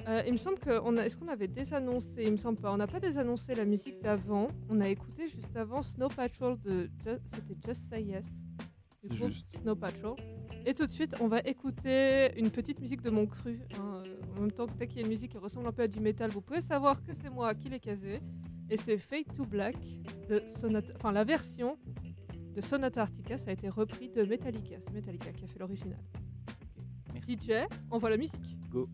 Euh, il me semble qu'on a. Est-ce qu'on avait désannoncé Il me semble pas. On n'a pas désannoncé la musique d'avant. On a écouté juste avant Snow Patrol de. Ju- C'était Just Say Yes. Du juste. Snow Patrol. Et tout de suite, on va écouter une petite musique de mon cru. hein, en même temps que dès qu'il y a une musique qui ressemble un peu à du métal, vous pouvez savoir que c'est moi qui l'ai casé. Et c'est Fade to Black de Sonata. Enfin, la version de Sonata Arctica, ça a été repris de Metallica. C'est Metallica qui a fait l'original. Merci. DJ, envoie la musique. Go.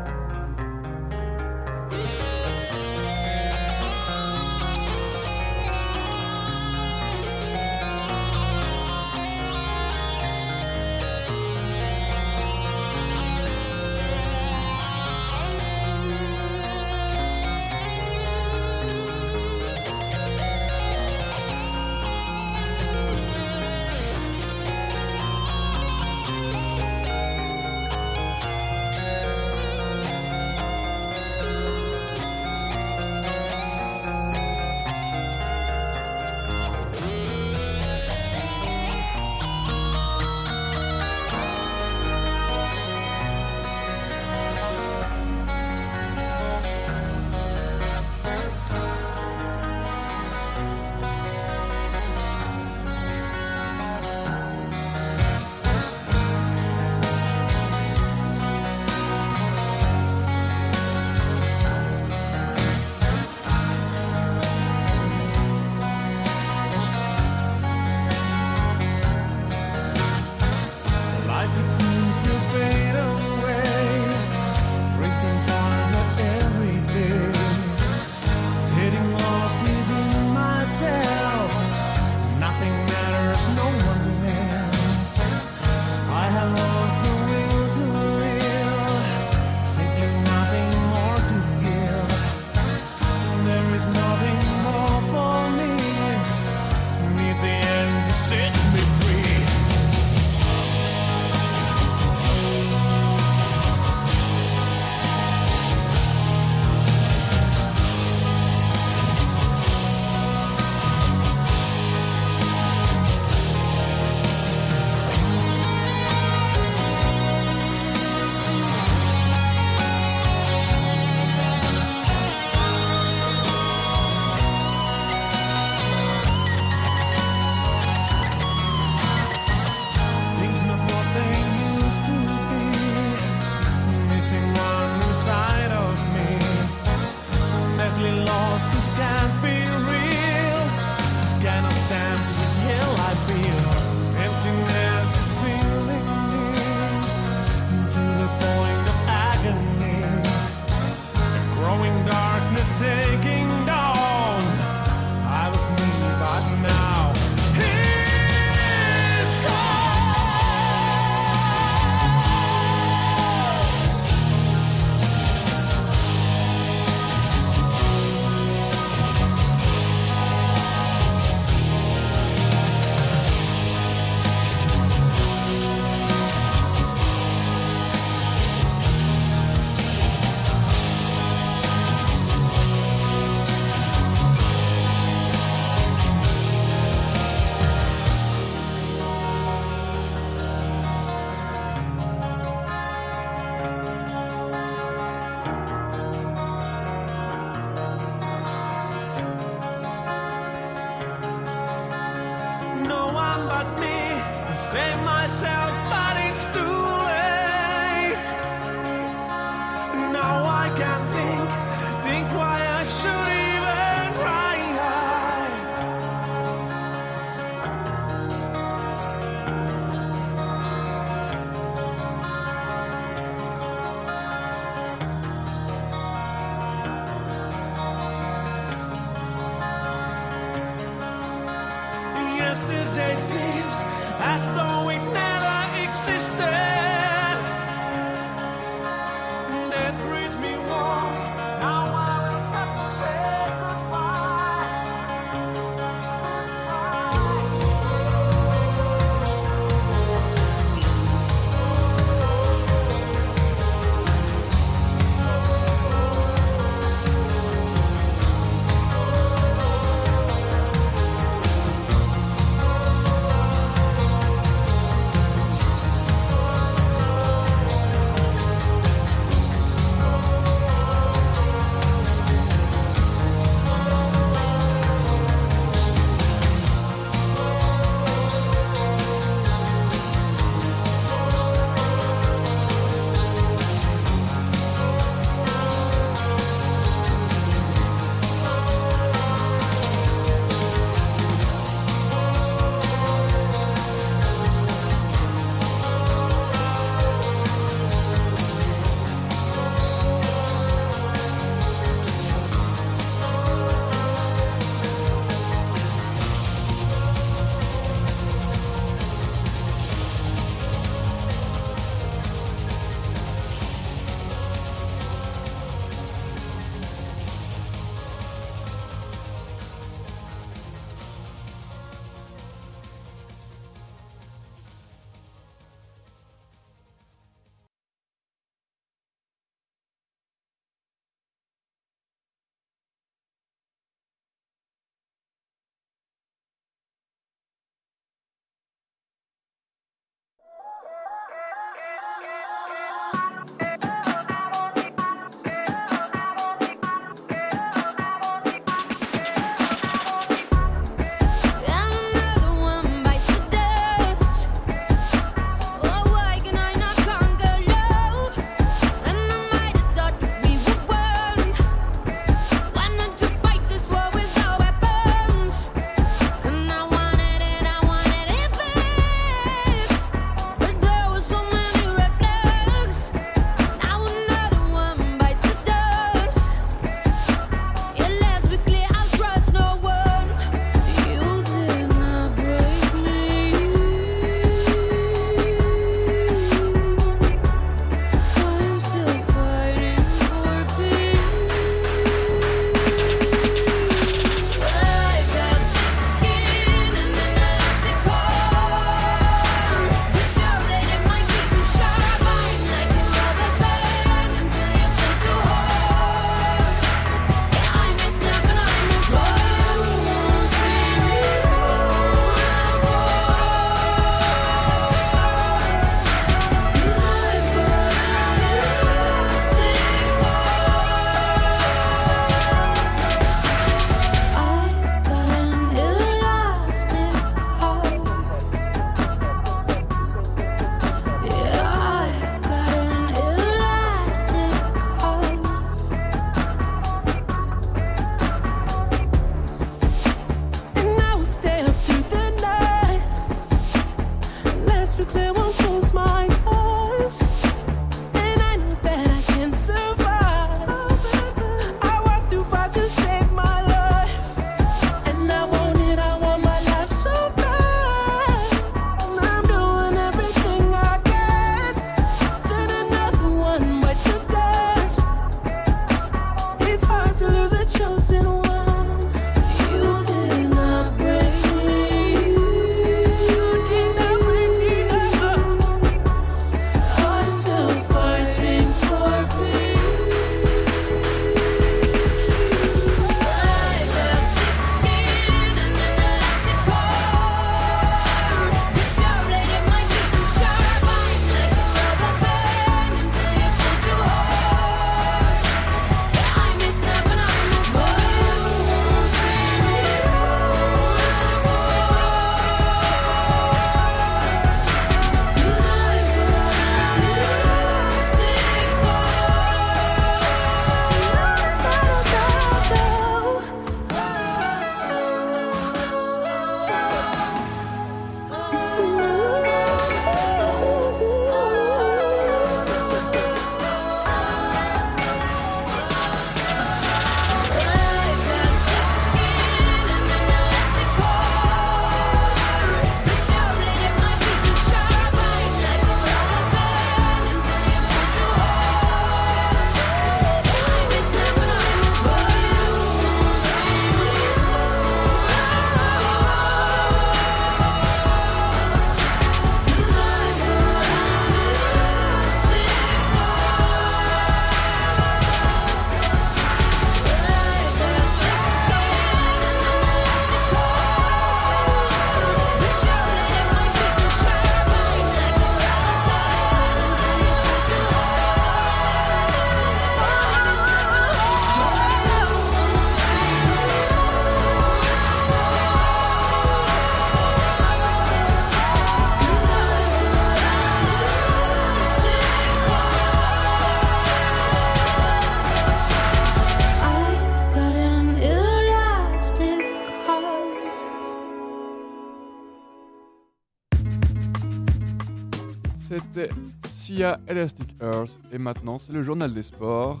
Sia Elastic Earth et maintenant c'est le journal des sports.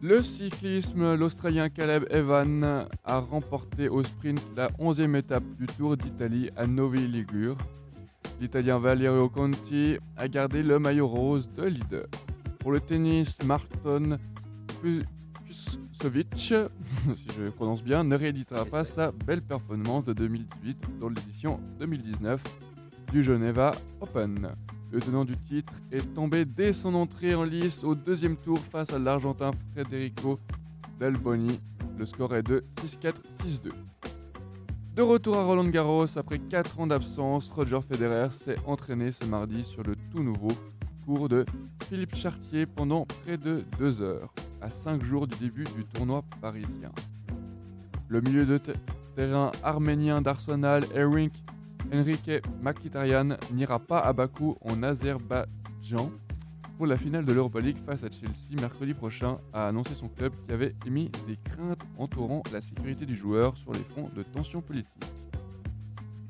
Le cyclisme, l'Australien Caleb Evan a remporté au sprint la 11e étape du Tour d'Italie à Novi Ligure. L'Italien Valerio Conti a gardé le maillot rose de leader. Pour le tennis, Marton Fusovic, [laughs] si je prononce bien, ne rééditera pas sa belle performance de 2018 dans l'édition 2019 du Geneva Open. Le tenant du titre est tombé dès son entrée en lice au deuxième tour face à l'Argentin Federico Delboni. Le score est de 6-4, 6-2. De retour à Roland Garros, après 4 ans d'absence, Roger Federer s'est entraîné ce mardi sur le tout nouveau cours de Philippe Chartier pendant près de 2 heures, à 5 jours du début du tournoi parisien. Le milieu de te- terrain arménien d'Arsenal, Erink Enrique Mkhitaryan n'ira pas à Bakou en Azerbaïdjan pour la finale de l'Europa League face à Chelsea mercredi prochain, a annoncé son club qui avait émis des craintes entourant la sécurité du joueur sur les fonds de tensions politiques.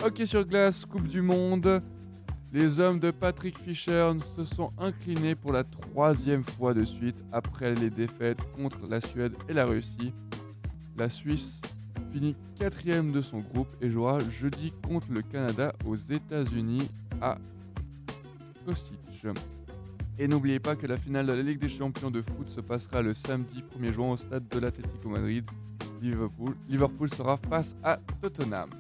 Hockey sur glace, Coupe du Monde. Les hommes de Patrick Fischer se sont inclinés pour la troisième fois de suite après les défaites contre la Suède et la Russie. La Suisse finit quatrième de son groupe et jouera jeudi contre le Canada aux États-Unis à Kosic. Et n'oubliez pas que la finale de la Ligue des Champions de foot se passera le samedi 1er juin au stade de l'Atlético Madrid. Liverpool, Liverpool sera face à Tottenham.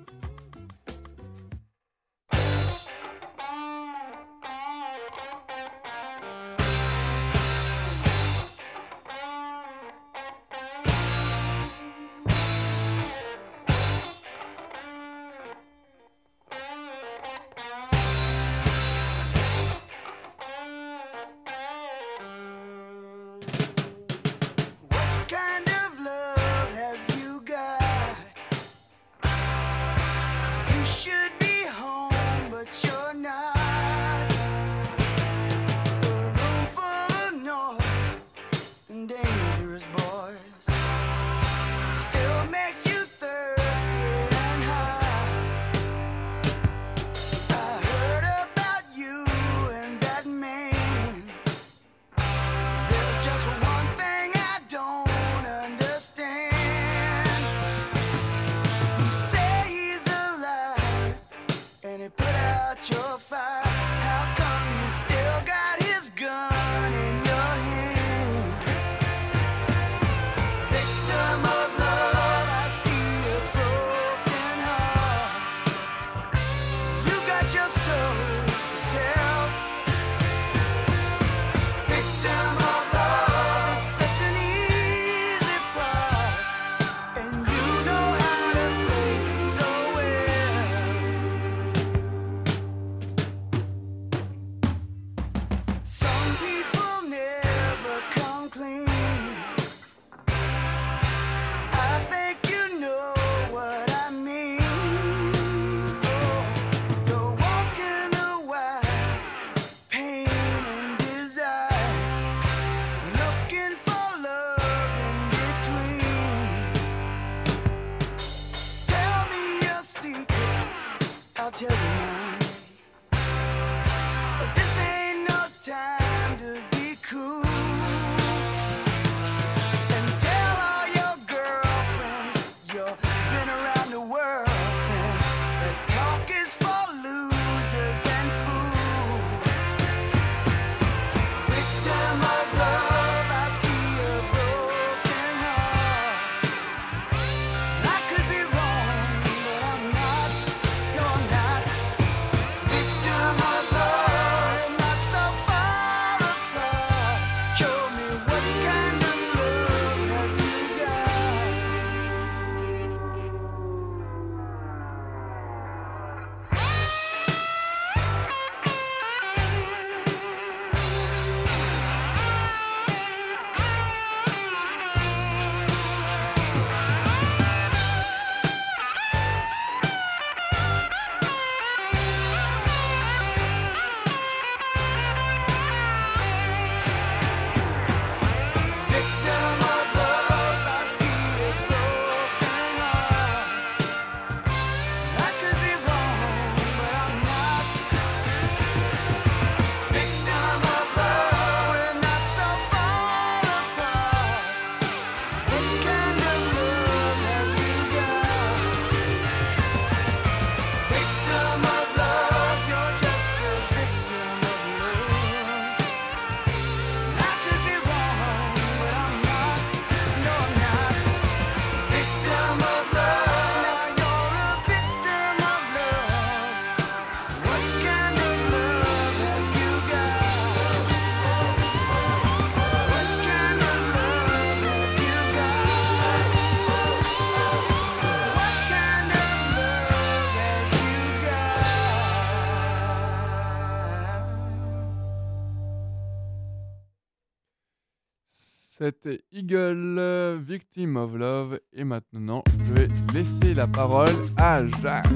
C'était Eagle, Victim of Love. Et maintenant, je vais laisser la parole à Jacques.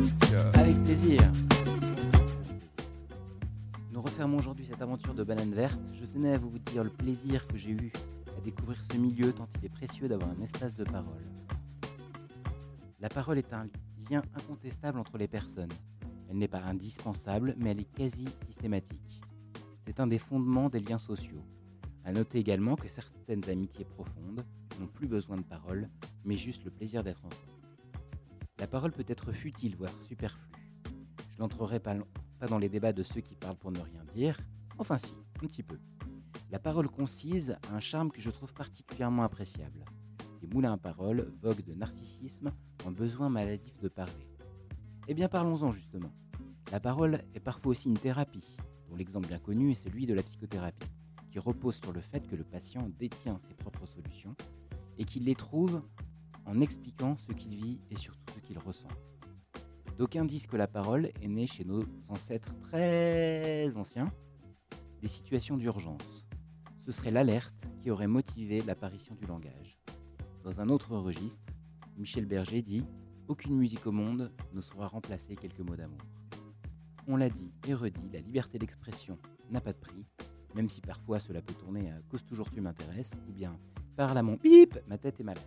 Avec plaisir. Nous refermons aujourd'hui cette aventure de banane verte. Je tenais à vous dire le plaisir que j'ai eu à découvrir ce milieu tant il est précieux d'avoir un espace de parole. La parole est un lien incontestable entre les personnes. Elle n'est pas indispensable, mais elle est quasi systématique. C'est un des fondements des liens sociaux. À noter également que certaines amitiés profondes n'ont plus besoin de parole, mais juste le plaisir d'être ensemble. La parole peut être futile, voire superflue. Je n'entrerai pas, pas dans les débats de ceux qui parlent pour ne rien dire. Enfin si, un petit peu. La parole concise a un charme que je trouve particulièrement appréciable. Les moulins à parole voguent de narcissisme en besoin maladif de parler. Eh bien parlons-en justement. La parole est parfois aussi une thérapie, dont l'exemple bien connu est celui de la psychothérapie, qui repose sur le fait que le patient détient ses propres solutions et qu'il les trouve en expliquant ce qu'il vit et surtout ce qu'il ressent. D'aucuns disent que la parole est née chez nos ancêtres très anciens des situations d'urgence. Ce serait l'alerte qui aurait motivé l'apparition du langage. Dans un autre registre, Michel Berger dit Aucune musique au monde ne saura remplacer quelques mots d'amour. On l'a dit et redit, la liberté d'expression n'a pas de prix, même si parfois cela peut tourner à cause toujours tu m'intéresses, ou bien parle à mon bip, ma tête est malade.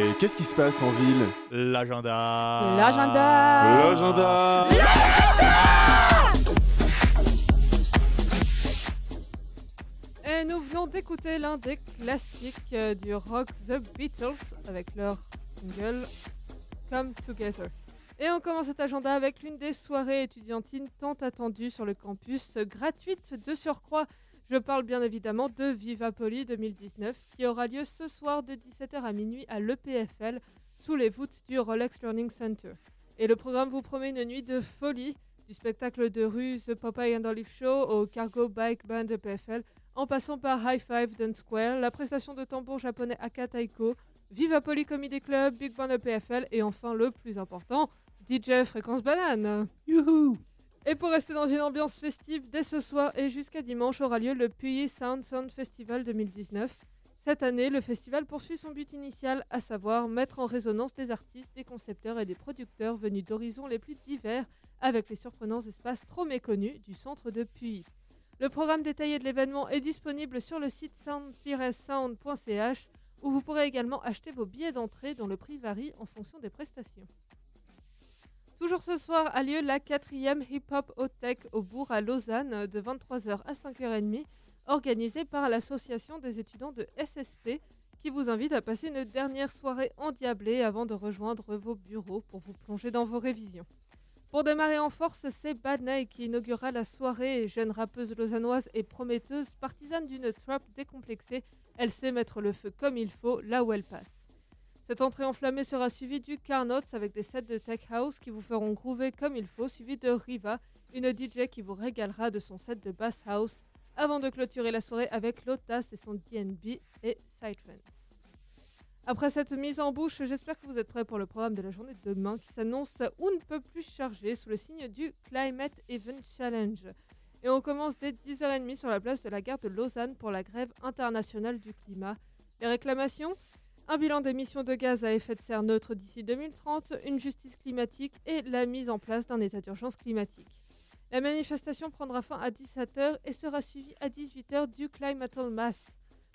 Mais qu'est-ce qui se passe en ville L'agenda. L'agenda. L'agenda Et nous venons d'écouter l'un des classiques euh, du rock The Beatles avec leur single Come Together. Et on commence cet agenda avec l'une des soirées étudiantines tant attendues sur le campus, gratuite de surcroît. Je parle bien évidemment de Viva Poli 2019 qui aura lieu ce soir de 17h à minuit à l'EPFL sous les voûtes du Rolex Learning Center. Et le programme vous promet une nuit de folie, du spectacle de rue The Popeye and Olive Show au Cargo Bike Band EPFL, en passant par High Five Dance Square, la prestation de tambour japonais Aka Taiko, Viva Poli Comedy Club, Big Band EPFL et enfin le plus important, DJ Fréquence Banane. Youhou Et pour rester dans une ambiance festive, dès ce soir et jusqu'à dimanche aura lieu le Puyi Sound Sound Festival 2019. Cette année, le festival poursuit son but initial, à savoir mettre en résonance des artistes, des concepteurs et des producteurs venus d'horizons les plus divers avec les surprenants espaces trop méconnus du centre de Puyi. Le programme détaillé de l'événement est disponible sur le site sound-sound.ch où vous pourrez également acheter vos billets d'entrée dont le prix varie en fonction des prestations. Toujours ce soir a lieu la quatrième Hip Hop Tech au Bourg à Lausanne de 23h à 5h30, organisée par l'association des étudiants de SSP qui vous invite à passer une dernière soirée endiablée avant de rejoindre vos bureaux pour vous plonger dans vos révisions. Pour démarrer en force, c'est Bad Night qui inaugurera la soirée. Jeune rappeuse lausannoise et prometteuse, partisane d'une trap décomplexée, elle sait mettre le feu comme il faut là où elle passe. Cette entrée enflammée sera suivie du Carnots avec des sets de tech house qui vous feront groover comme il faut, suivi de Riva, une DJ qui vous régalera de son set de bass house, avant de clôturer la soirée avec Lotas et son DNB et Psytrance. Après cette mise en bouche, j'espère que vous êtes prêts pour le programme de la journée de demain qui s'annonce ou ne peut plus chargé sous le signe du Climate Event Challenge. Et on commence dès 10h30 sur la place de la gare de Lausanne pour la grève internationale du climat. Les réclamations? Un bilan d'émissions de gaz à effet de serre neutre d'ici 2030, une justice climatique et la mise en place d'un état d'urgence climatique. La manifestation prendra fin à 17h et sera suivie à 18h du Climatal Mass.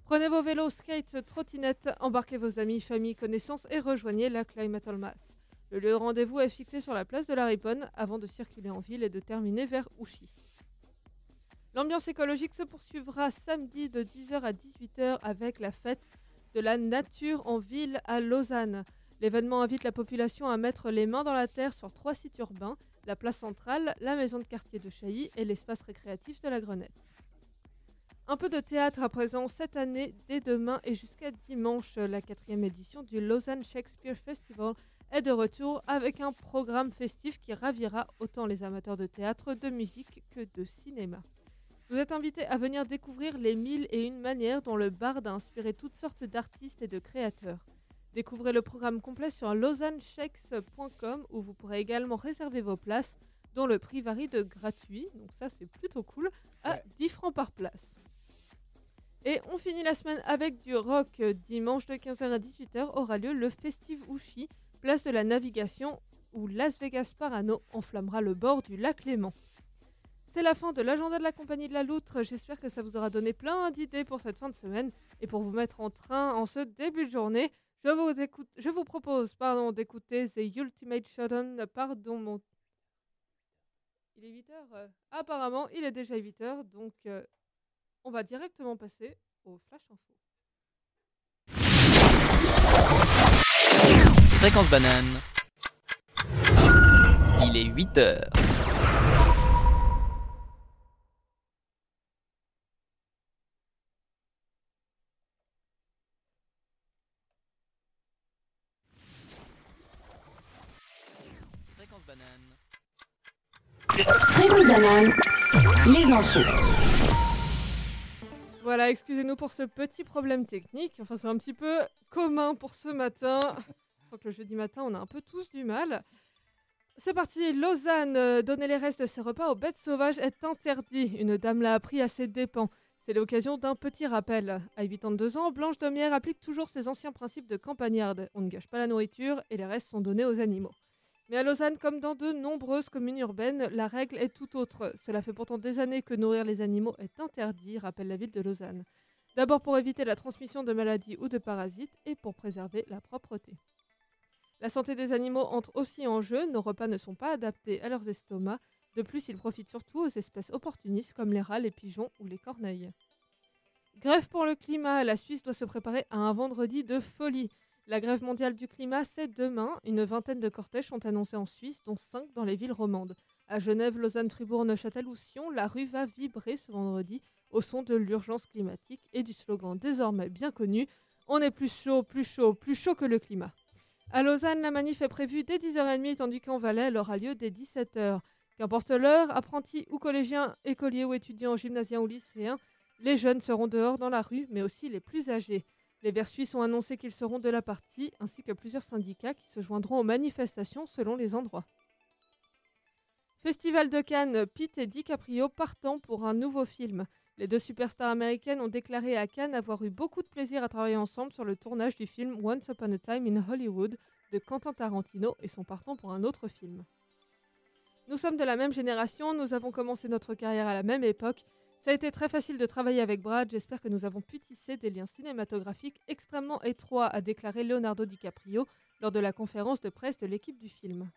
Prenez vos vélos, skates, trottinettes, embarquez vos amis, familles, connaissances et rejoignez la Climatal Mass. Le lieu de rendez-vous est fixé sur la place de la Riponne avant de circuler en ville et de terminer vers Ouchy. L'ambiance écologique se poursuivra samedi de 10h à 18h avec la fête de la nature en ville à Lausanne. L'événement invite la population à mettre les mains dans la terre sur trois sites urbains, la place centrale, la maison de quartier de Chailly et l'espace récréatif de la Grenette. Un peu de théâtre à présent cette année, dès demain et jusqu'à dimanche, la quatrième édition du Lausanne Shakespeare Festival est de retour avec un programme festif qui ravira autant les amateurs de théâtre, de musique que de cinéma. Vous êtes invités à venir découvrir les mille et une manières dont le bard a inspiré toutes sortes d'artistes et de créateurs. Découvrez le programme complet sur lausanneshakes.com où vous pourrez également réserver vos places, dont le prix varie de gratuit, donc ça c'est plutôt cool, à 10 francs par place. Et on finit la semaine avec du rock. Dimanche de 15h à 18h aura lieu le Festive Ushi, place de la navigation, où Las Vegas Parano enflammera le bord du lac Léman. C'est la fin de l'agenda de la compagnie de la loutre. J'espère que ça vous aura donné plein d'idées pour cette fin de semaine. Et pour vous mettre en train en ce début de journée, je vous, propose pardon, d'écouter The Ultimate Showdown. Pardon, mon... Il est 8h Apparemment, il est déjà 8h. Donc, euh, on va directement passer au Flash Info. Fréquence banane. Il est 8 heures. Fréquence banane. Fréquence banane, les infos. Voilà, excusez-nous pour ce petit problème technique. Enfin, c'est un petit peu commun pour ce matin. Je crois que le jeudi matin, on a un peu tous du mal. C'est parti, Lausanne, euh, donner les restes de ses repas aux bêtes sauvages est interdit. Une dame l'a appris à ses dépens. C'est l'occasion d'un petit rappel. À 82 ans, Blanche Domière applique toujours ses anciens principes de campagnarde. On ne gâche pas la nourriture et les restes sont donnés aux animaux. Mais à Lausanne, comme dans de nombreuses communes urbaines, la règle est tout autre. Cela fait pourtant des années que nourrir les animaux est interdit, rappelle la ville de Lausanne. D'abord pour éviter la transmission de maladies ou de parasites et pour préserver la propreté. La santé des animaux entre aussi en jeu, nos repas ne sont pas adaptés à leurs estomacs, de plus ils profitent surtout aux espèces opportunistes comme les rats, les pigeons ou les corneilles. Grève pour le climat, la Suisse doit se préparer à un vendredi de folie. La grève mondiale du climat, c'est demain. Une vingtaine de cortèges sont annoncés en Suisse, dont cinq dans les villes romandes. À Genève, Lausanne, Fribourg, Neuchâtel ou Sion, la rue va vibrer ce vendredi au son de l'urgence climatique et du slogan désormais bien connu On est plus chaud, plus chaud, plus chaud que le climat. À Lausanne, la manif est prévue dès 10h30, tandis qu'en Valais, elle aura lieu dès 17h. Qu'importe l'heure, apprentis ou collégiens, écoliers ou étudiants, gymnasiens ou lycéens, les jeunes seront dehors dans la rue, mais aussi les plus âgés. Les Verts suisses ont annoncé qu'ils seront de la partie, ainsi que plusieurs syndicats qui se joindront aux manifestations selon les endroits. Festival de Cannes, Pete et DiCaprio partant pour un nouveau film. Les deux superstars américaines ont déclaré à Cannes avoir eu beaucoup de plaisir à travailler ensemble sur le tournage du film Once Upon a Time in Hollywood de Quentin Tarantino et sont partants pour un autre film. Nous sommes de la même génération, nous avons commencé notre carrière à la même époque. Ça a été très facile de travailler avec Brad, j'espère que nous avons pu tisser des liens cinématographiques extrêmement étroits, a déclaré Leonardo DiCaprio lors de la conférence de presse de l'équipe du film.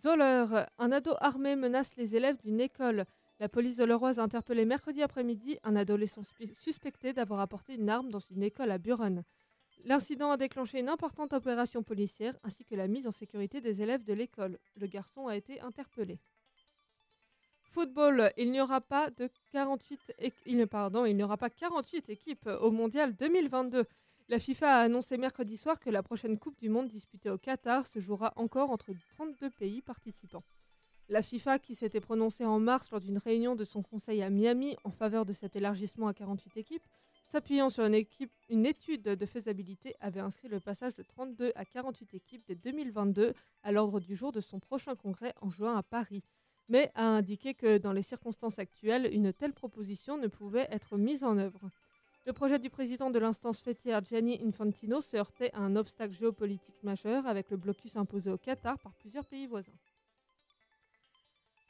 Zoller, un ado armé menace les élèves d'une école. La police zolleroise a interpellé mercredi après-midi un adolescent suspecté d'avoir apporté une arme dans une école à Buren. L'incident a déclenché une importante opération policière ainsi que la mise en sécurité des élèves de l'école. Le garçon a été interpellé. Football, il n'y aura pas de 48 équ- il, pardon, il n'y aura pas 48 équipes au Mondial 2022. La FIFA a annoncé mercredi soir que la prochaine Coupe du Monde disputée au Qatar se jouera encore entre 32 pays participants. La FIFA, qui s'était prononcée en mars lors d'une réunion de son conseil à Miami en faveur de cet élargissement à 48 équipes, s'appuyant sur une, une étude de faisabilité, avait inscrit le passage de 32 à 48 équipes dès 2022 à l'ordre du jour de son prochain congrès en juin à Paris, mais a indiqué que dans les circonstances actuelles, une telle proposition ne pouvait être mise en œuvre. Le projet du président de l'instance fêtière Gianni Infantino se heurtait à un obstacle géopolitique majeur avec le blocus imposé au Qatar par plusieurs pays voisins.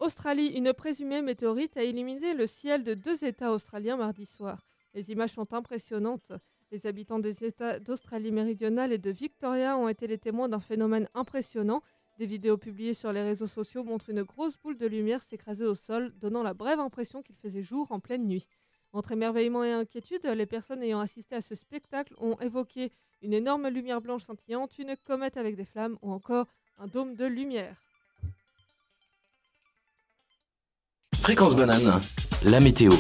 Australie, une présumée météorite a illuminé le ciel de deux États australiens mardi soir. Les images sont impressionnantes. Les habitants des États d'Australie méridionale et de Victoria ont été les témoins d'un phénomène impressionnant. Des vidéos publiées sur les réseaux sociaux montrent une grosse boule de lumière s'écraser au sol, donnant la brève impression qu'il faisait jour en pleine nuit. Entre émerveillement et inquiétude, les personnes ayant assisté à ce spectacle ont évoqué une énorme lumière blanche scintillante, une comète avec des flammes ou encore un dôme de lumière. Fréquence banane, la météo.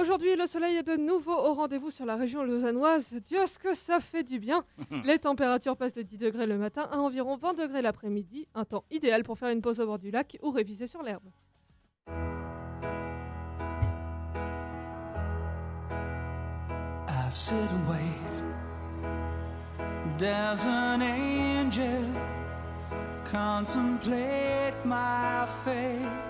Aujourd'hui, le soleil est de nouveau au rendez-vous sur la région lausannoise. Dieu, ce que ça fait du bien [laughs] Les températures passent de 10 degrés le matin à environ 20 degrés l'après-midi, un temps idéal pour faire une pause au bord du lac ou réviser sur l'herbe. I sit and wait. Does an angel contemplate my fate?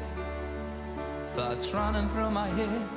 thoughts running through my head,